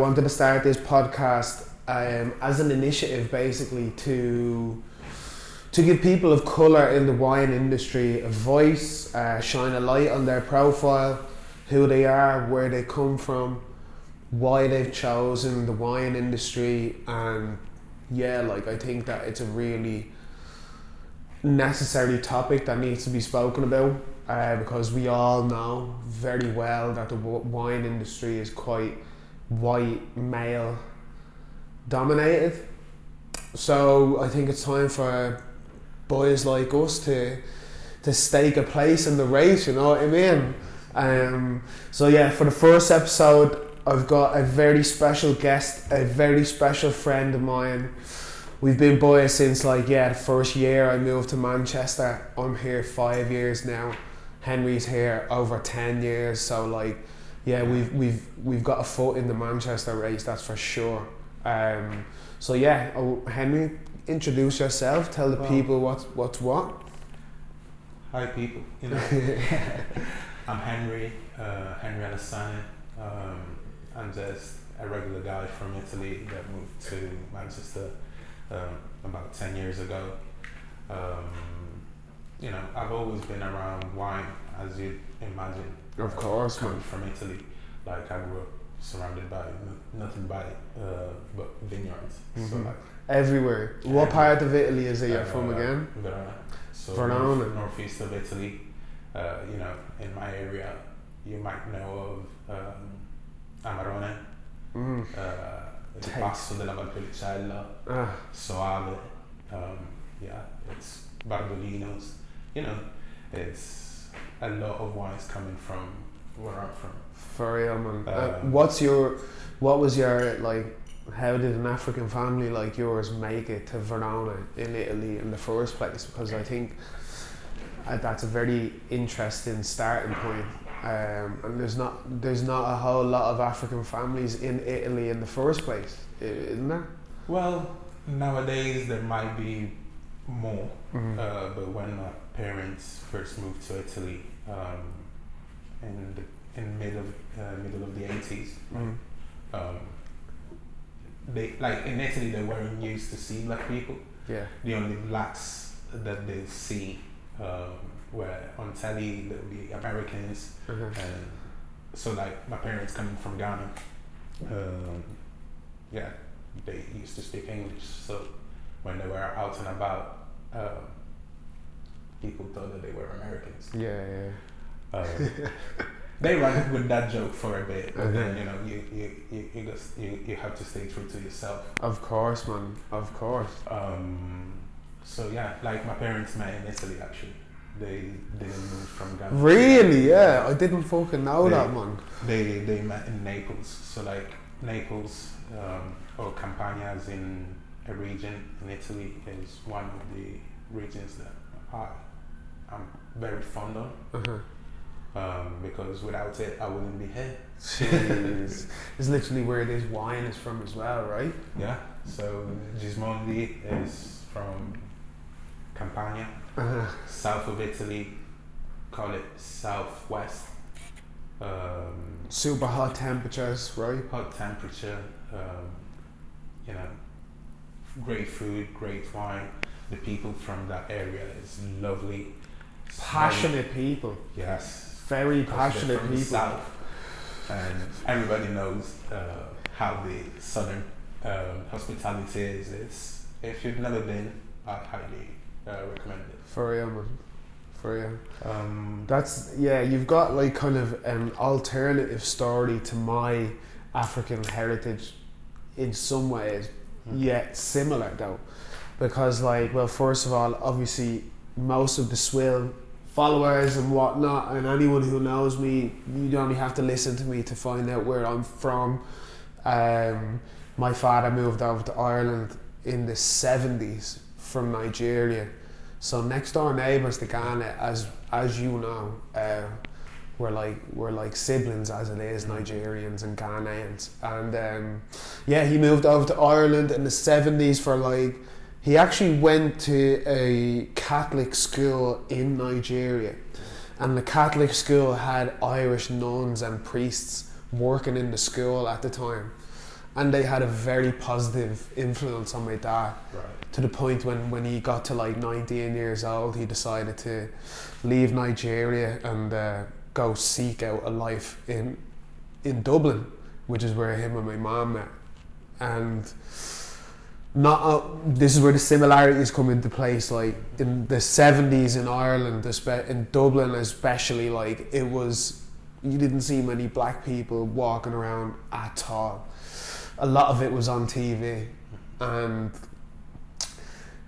wanted to start this podcast um, as an initiative basically to to give people of colour in the wine industry a voice, uh, shine a light on their profile, who they are, where they come from, why they've chosen the wine industry, and yeah, like I think that it's a really necessary topic that needs to be spoken about uh, because we all know very well that the wine industry is quite white male dominated. So I think it's time for boys like us to to stake a place in the race. You know what I mean? Um, so yeah, for the first episode, I've got a very special guest, a very special friend of mine. We've been boys since like yeah, the first year I moved to Manchester. I'm here five years now. Henry's here over ten years. So like, yeah, we've we've we've got a foot in the Manchester race. That's for sure. Um, so yeah, oh, Henry, introduce yourself. Tell the Well- people what's what's what. Hi, people. You know, I'm Henry, uh, Henry Alassane. Um, I'm just a regular guy from Italy that moved to Manchester um, about 10 years ago. Um, you know, I've always been around wine, as you imagine. Of course, man. from Italy. Like, I grew up surrounded by no- nothing by uh, but vineyards. So, Mhm. like, Everywhere. What part of Italy is it you're from again? Verona. So Verona. North, northeast of Italy. Uh, you know, in my area, you might know of um, Amarone, Mm. uh, the Passo della Valpolicella, Ah, Soave. Um, yeah, it's Bardolinos. You know, it's a lot of wines coming from where I'm from. for real, man. Uh, Um, what's your, what was your like? How did an African family like yours make it to Verona in Italy in the first place? Because I think uh, that's a very interesting starting point. Um, and there's not there's not a whole lot of African families in Italy in the first place, isn't there? Well, nowadays there might be more. Mm. Uh, but when my parents first moved to Italy um, in the in mid of uh, middle of the eighties, Mm. um, they like in Italy they weren't used to see black people. Yeah. The only blacks that they see um, were on telly. There would be Americans, Uh-huh. and so like my parents coming from Ghana, um, yeah, they used to speak English. So when they were out and about, um, people thought that they were Americans. Yeah, yeah. Um, they ran with that joke for a bit, but then you know you you you you, just, you you have to stay true to yourself. Of course, man. Of course. Um, so yeah, like my parents met in Italy actually. They didn't move from Ghana. Really? Yeah, I didn't fucking know They- that, man. They they met in Naples. So like Naples um, or Campania is in a region in Italy is one of the regions that I I'm very fond of Uh-huh. um, because without it I wouldn't be here. Jeez. it's literally where this wine is from as well, right? Yeah. So Gismondi is from Campania, Uh-huh. south of Italy. Call it southwest. Um, Super hot temperatures, right? hot temperature, um, you know, great food, great wine. The people from that area is lovely. Passionate people. Yes. Very passionate people. South. And everybody knows uh, how the southern um, hospitality is. It's, if you've never been, I highly uh, recommend it. For real, man. For real. Um, That's yeah. You've got like kind of an alternative story to my African heritage, in some ways, Hmm. yet similar though, because like well, first of all, obviously most of the Swill followers and whatnot, and anyone who knows me, you only have to listen to me to find out where I'm from. Um, my father moved over to Ireland in the seventies from Nigeria. So next door neighbours to Ghana, as as you know, uh, we're like we're like siblings as it is, Nigerians and Ghanaians. And um, yeah, he moved over to Ireland in the seventies for like he actually went to a Catholic school in Nigeria. And the Catholic school had Irish nuns and priests working in the school at the time. and they had a very positive influence on my dad Right. to the point when, when he got to like 19 years old, he decided to leave Nigeria and uh, go seek out a life in in Dublin, which is where him and my mom met. And not uh, this is where the similarities come into place. Like in the 70s in Ireland, in Dublin especially, like it was you didn't see many black people walking around at all. A lot of it was on TV, and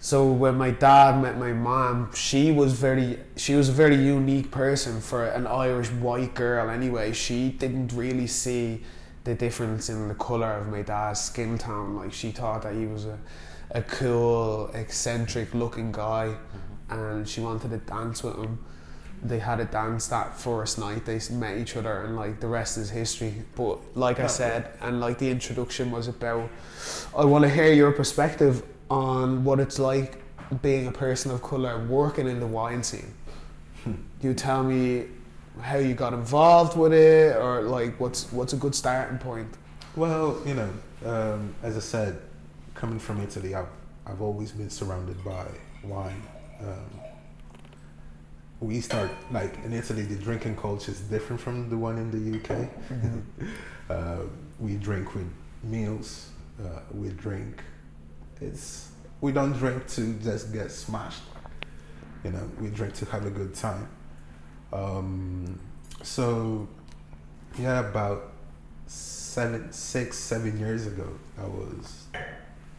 so when my dad met my mom, she was very she was a very unique person for an Irish white girl anyway. She didn't really see the difference in the colour of my dad's skin tone. Like she thought that he was a, a cool, eccentric looking guy mm-hmm. and she wanted to dance with him. They had a dance that first night. They met each other, and like the rest is history. But like I said, and like the introduction was about, I want to hear your perspective on what it's like being a person of color working in the wine scene. Hmm. you tell me how you got involved with it, or like what's what's a good starting point. Well, you know, um, as I said, coming from Italy, I've I've always been surrounded by wine. Um, we start like in Italy, the drinking culture is different from the one in the UK. uh, we drink with meals. Uh, we drink. It's we don't drink to just get smashed. You know, we drink to have a good time. Um, so, yeah, about seven, six, seven years ago, I was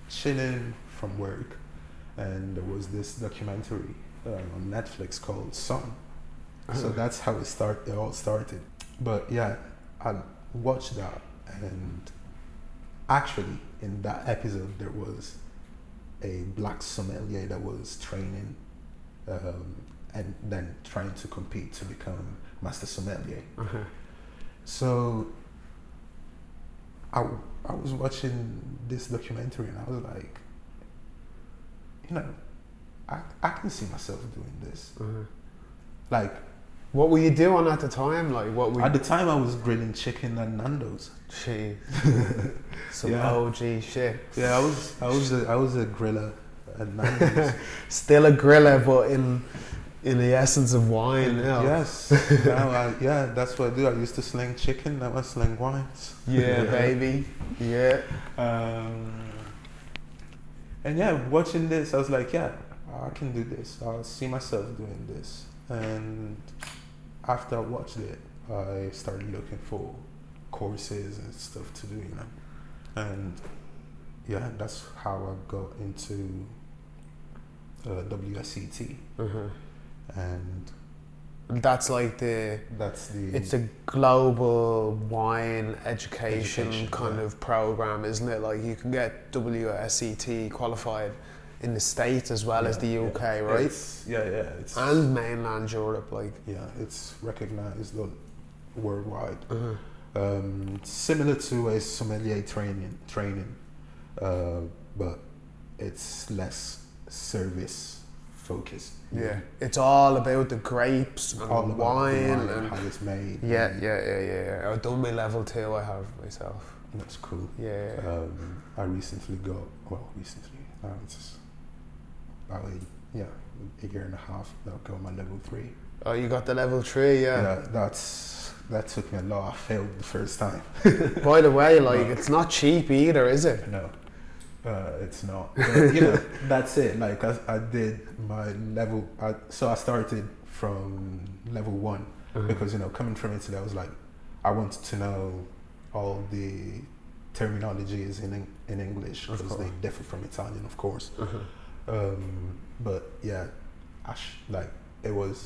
chilling from work, and there was this documentary uh, on Netflix called Somm. So that's how it start. It all started. But yeah, I watched that, and actually, in that episode, there was a black sommelier that was training, um, and then trying to compete to become master sommelier. Uh-huh. So I, I was watching this documentary and I was like, you know, I, I can see myself doing this. Uh-huh. Like What were you doing at the time? Like what were at the time, I was grilling chicken at Nando's. Jeez. Some Yeah. OG shit. Yeah, I was I was a, I was a griller at Nando's. Still a griller, but in in the essence of wine. Yeah. Yes, now I, yeah, that's what I do. I used to sling chicken, now I sling wines. Yeah, baby. Yeah. Um, and yeah, watching this, I was like, yeah, I can do this. I'll see myself doing this. And after I watched it, I started looking for courses and stuff to do, you know. And yeah, that's how I got into uh, WSET. Uh-huh. And That's like the. that's the. It's a global wine education, Education, kind yeah. of program, isn't it? Like you can get WSET qualified in the States as well as the UK, yeah. right? It's, yeah, yeah. It's, And mainland Europe, like. yeah, it's recognized worldwide. Uh-huh. um, similar to a sommelier training training uh, but it's less service focused Yeah, it's all about the grapes and all the wine, wine, and how it's made yeah, yeah, yeah, yeah, yeah. I've done my level two. I have myself. that's cool Yeah, um, I recently got well recently uh, it's about a, yeah a year and a half I got my level three oh, you got the level three, yeah. that's that took me a lot I failed the first time By the way, like it's not cheap either, is it? No, uh, it's not. But, you know, that's it. Like I, I did my level. I, so I started from level one Uh-huh. because you know, coming from Italy, I was like, I wanted to know all the terminologies in in English because they differ from Italian, of course. Uh-huh. Um, but yeah, I sh- like it was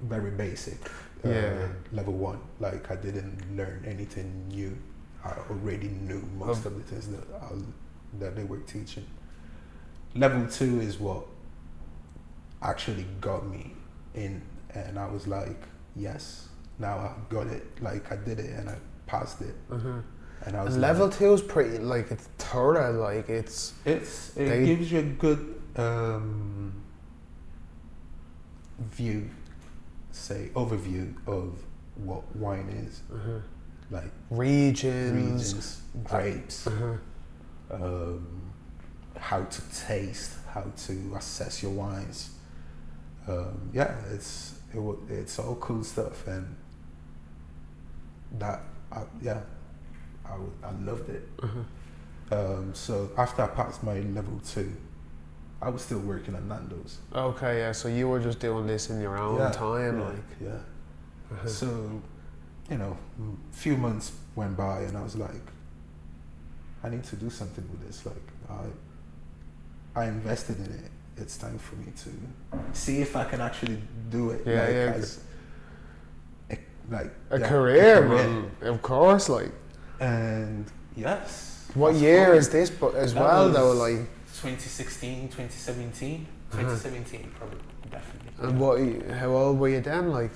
very basic. Uh, Yeah. Level one, like I didn't learn anything new. I already knew most of the things that I, that they were teaching. Level two is what actually got me in, and I was like, yes, now I got it. Like I did it and I passed it, Uh-huh. and I was And like, level two is pretty like it's thorough. Like it's It's it They- gives you a good um, view, say overview of what wine is. uh-huh. like Regions. regions, grapes, Uh-huh. Um, how to taste, how to assess your wines. Um, yeah, it's it, it's all cool stuff, and that I, yeah, I, I loved it. Uh-huh. Um, so after I passed my level two, I was still working at Nando's. Okay, yeah. So you were just doing this in your own Yeah, time, yeah, like. yeah. Uh-huh. So, you know, a few months went by, and I was like, I need to do something with this. Like, I, I invested in it. It's time for me to see if I can actually do it. Yeah, like, yeah, As, a, like A yeah, career, a career. man. Of course, like. And yes. What year is this? But as That well, though, like. 2016, 2017, Uh-huh. 2017 probably definitely. And what? you- How old were you then? Like.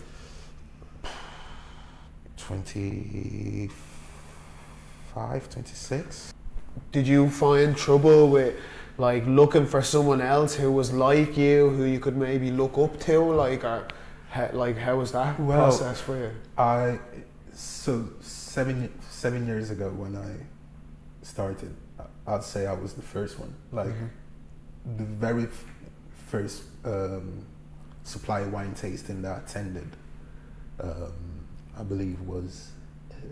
25, 26. Did you find trouble with like looking for someone else who was like you, who you could maybe look up to, like, or how, like how was that Well- process for you? I so seven seven years ago when I started, I'd say I was the first one. Like Mhm. the very f- first um, supply wine tasting that I attended, um, I believe was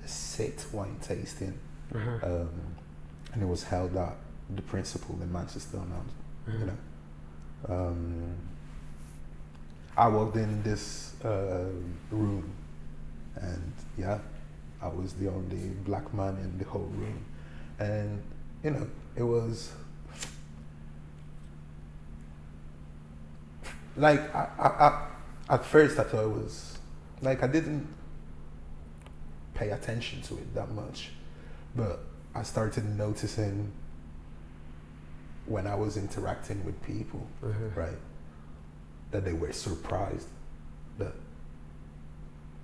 a sit wine tasting, Uh-huh. um, and it was held at the Principal in Manchester. And I was, you know, um, I walked in this uh, room, and yeah, I was the only black man in the whole room, and you know, it was like I, I, I, at first I thought it was like I didn't pay attention to it that much, but I started noticing when I was interacting with people Uh-huh. right? That they were surprised that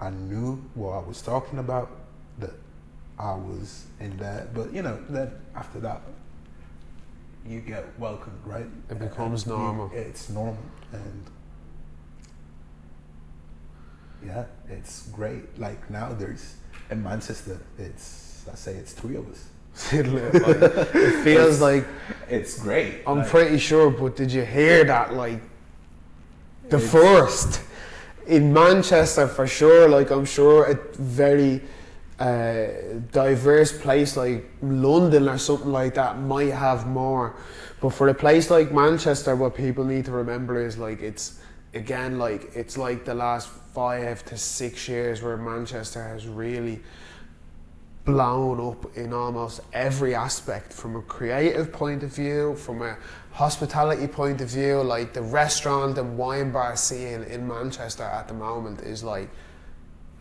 I knew what I was talking about, that I was in there. But you know, then after that, you get welcomed, right? It becomes And you- normal. it's normal, and yeah, it's great. Like now, there's in Manchester, it's I say it's three of us. It like, it feels like It's great. I'm Like, pretty sure, but did you hear that? Like the It's- first in Manchester for sure. Like I'm sure a very uh, diverse place like London or something like that might have more. But for a place like Manchester, what people need to remember is like it's again like it's like the last five to six years where Manchester has really blown up in almost every aspect from a creative point of view, from a hospitality point of view. Like the restaurant and wine bar scene in Manchester at the moment is like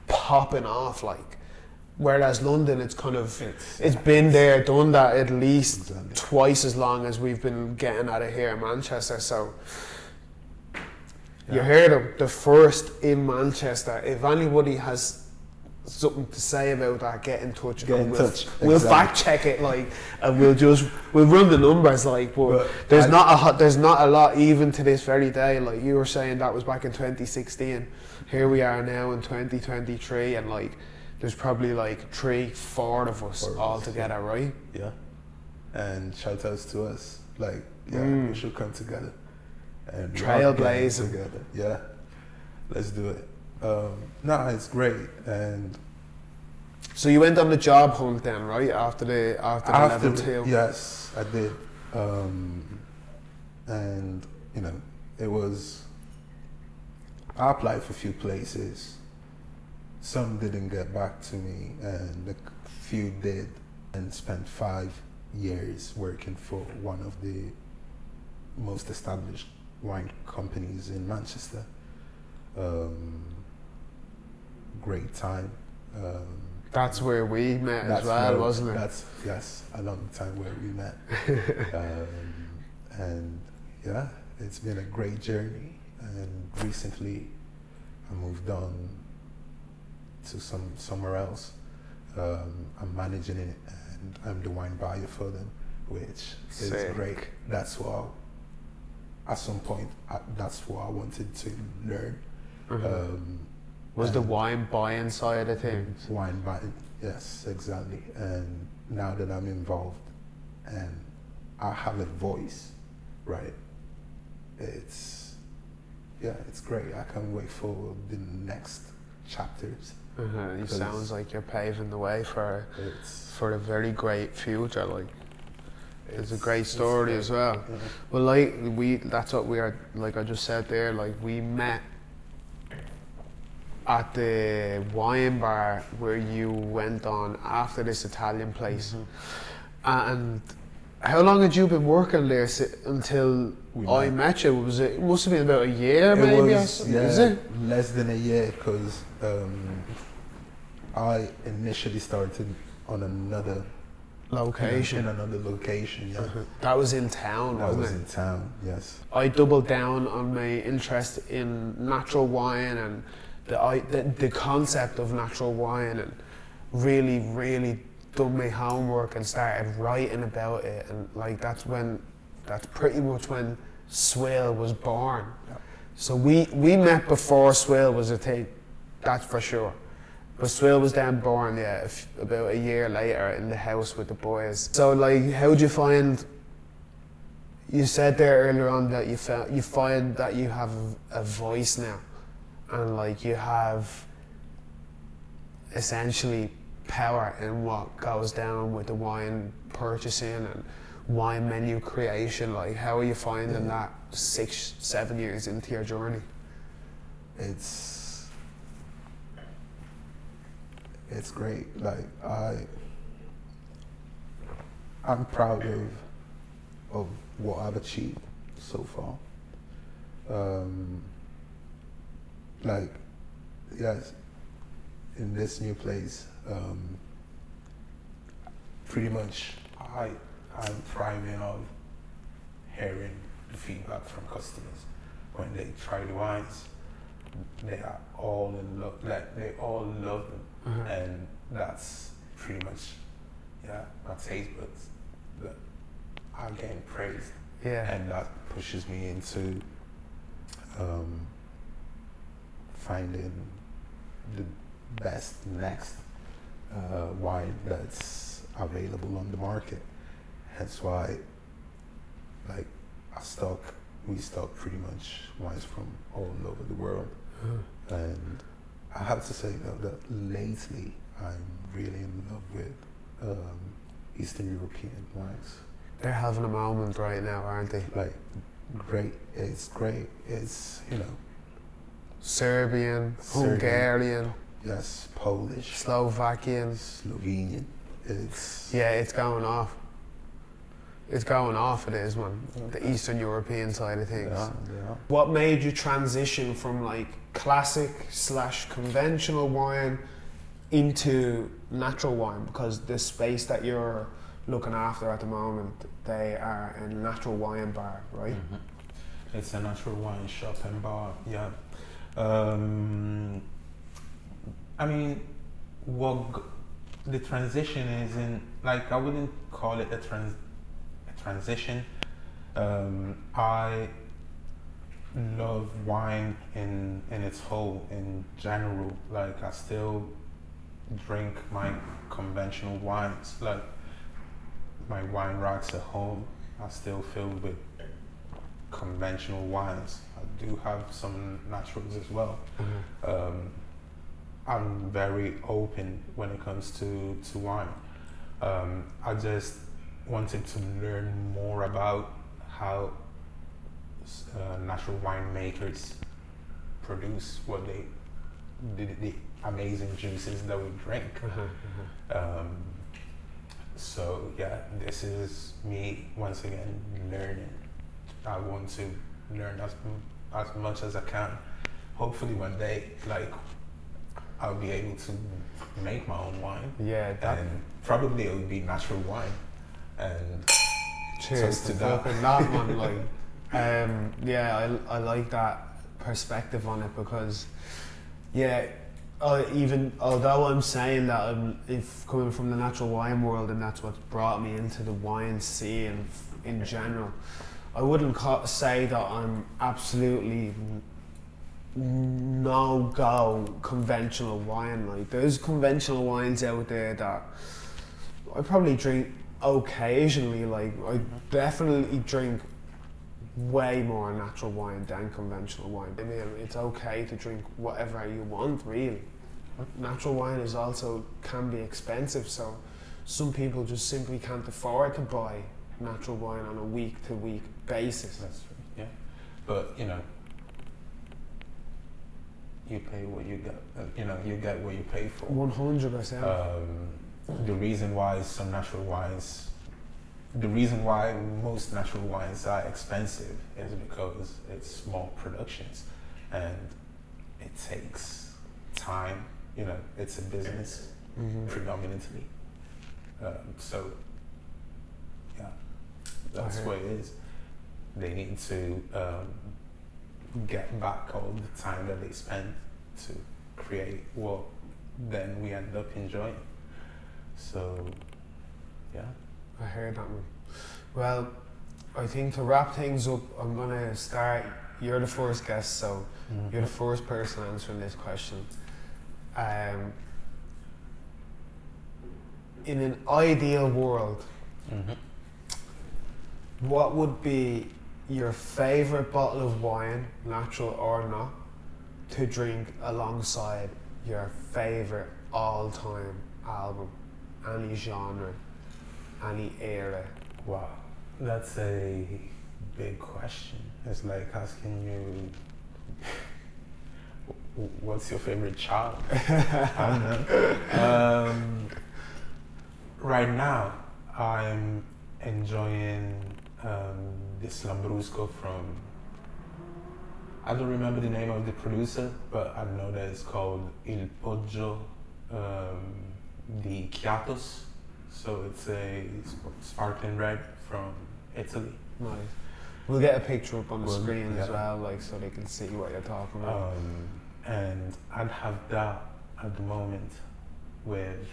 popping off. Like whereas London, it's kind of It's- it's been there, done that at least Exactly. twice as long as we've been getting out of here in Manchester. So. You heard of the first in Manchester. If anybody has something to say about that, get in touch. Get and in we'll, touch, We'll exactly. fact check it, like, and we'll just we'll run the numbers, like. But, But there's I- not a there's not a lot even to this very day. Like you were saying, that was back in 2016. Here we are now in 2023, and like, there's probably like three, four of us Four of all us, together, right? Yeah. And shout outs to us. Like, yeah, Mm. we should come together. And Trailblazing. together. Yeah. Let's do it. Um, no, it's great. And So you went on the job hunt then, right? After the after the after, level two. yes, I did. Um, and, you know, it was, I applied for a few places. Some didn't get back to me, and a few did, and spent five years working for one of the most established wine companies in Manchester. Um, great time. Um, That's where we met as that's well, where- wasn't it? That's yes, a long time where we met, um, and yeah, it's been a great journey. And recently, I moved on to some somewhere else. Um, I'm managing it, and I'm the wine buyer for them, which is great. That's what I, at some point I, that's what I wanted to learn. Uh-huh. Um, was the wine buying side of things? wine buying Yes, exactly. And now that I'm involved and I have a voice, right? It's yeah, it's great. I can't wait for the next chapters. Uh-huh. It sounds like you're paving the way for It's for a very great future. Like it's a great story great. as well. Yeah. Well, like we, that's what we are. Like I just said there, like we met at the wine bar where you went on after this Italian place. And how long had you been working there until We I met. met you? Was it? It must have been about a year, It maybe. was yeah, Is it? less than a year because um, I initially started on another Location. in another location. Yeah, Uh-huh. That was in town, that wasn't was it? in town. Yes. I doubled down on my interest in natural wine and the, I, the the concept of natural wine and really really done my homework and started writing about it and like that's when that's pretty much when Swill was born. Yeah. So we we met before Swill was a thing, that's for sure. But Swill was then born, yeah, a f- about a year later in the house with the boys. So like, how would you find you said there earlier on that you felt you find that you have a voice now, and like you have essentially power in what goes down with the wine purchasing and wine menu creation. Like, how are you finding that six, seven years into your journey? it's it's great. Like I, I'm proud of of what I've achieved so far. Um, like, yes, in this new place, um, pretty much I I'm thriving of hearing the feedback from customers when they try the wines they are all in love like they all love them Uh-huh. and that's pretty much yeah my taste buds that are getting praised Yeah. and that pushes me into um, finding the best next uh, wine that's available on the market That's why like I stock we stock pretty much wines from all over the world Uh-huh. and I have to say though that lately I'm really in love with um, Eastern European wines. They're having a moment right now, aren't they? Like great, it's great. It's you know Serbian, Serbian. Hungarian, yes, Polish, Slovakian. Slovenian. It's Yeah, it's going off. It's going off, it is, man. The Eastern European side of things. yeah, yeah. What made you transition from like classic slash conventional wine into natural wine? Because the space that you're looking after at the moment, they are a natural wine bar, right? Mhm. It's a natural wine shop and bar. Yeah. Um, I mean, what the transition is in like I wouldn't call it a trans a transition. Um, I love wine in in its whole in general. Like I still drink my conventional wines. Like my wine racks at home are still filled with conventional wines. I do have some naturals as well. Um, I'm very open when it comes to, to wine. Um, I just wanted to learn more about how uh, natural winemakers produce what they the, the amazing juices that we drink. Um, so yeah, this is me once again learning. I want to learn as as much as I can. Hopefully one day, like I'll be able to make my own wine, Yeah, that. and probably it would be natural wine. And Cheers to to that. that one. Like, um, yeah, I, I like that perspective on it because, yeah, uh, even although I'm saying that I'm if coming from the natural wine world and that's what's brought me into the wine scene in general, I wouldn't say that I'm absolutely no go conventional wine. Like there's conventional wines out there that I probably drink occasionally. Like I definitely drink way more natural wine than conventional wine. I mean, it's okay to drink whatever you want, really. Natural wine is also can be expensive, so some people just simply can't afford to buy natural wine on a week to week basis. That's true. Yeah, but you know, you pay what you get. Uh, you know, you get what you pay for. One hundred percent. Um, the reason why some natural wines, the reason why most natural wines are expensive is because it's small productions, and it takes time. You know, it's a business Mm-hmm. predominantly. Um, so, that's what it is. They need to um, get back all the time that they spend to create what then we end up enjoying. So, yeah. I heard that one. Well, I think to wrap things up, I'm gonna start. You're the first guest, so you're the first person answering this question. Um, in an ideal world, Mhm. What would be your favorite bottle of wine, natural or not, to drink alongside your favorite all-time album, any genre, any era? Wow, that's a big question. It's like asking you, what's your favorite child? Um, right now, I'm enjoying um, this Lambrusco from. I don't remember the name of the producer, but I know that it's called Il Poggio um, di Chiatos. So it's a sparkling red from Italy. Nice. We'll get a picture up on the Well, screen as well, like so they can see what you're talking about. Um, and I'd have that at the moment with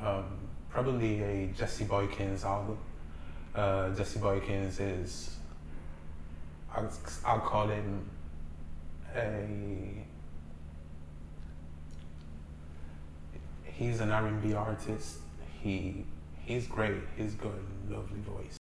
um, probably a Jesse Boykins album. Uh, Jesse Boykins is, I'll, I'll call him a, he's an R&B artist. He, he's great. He's got a lovely voice.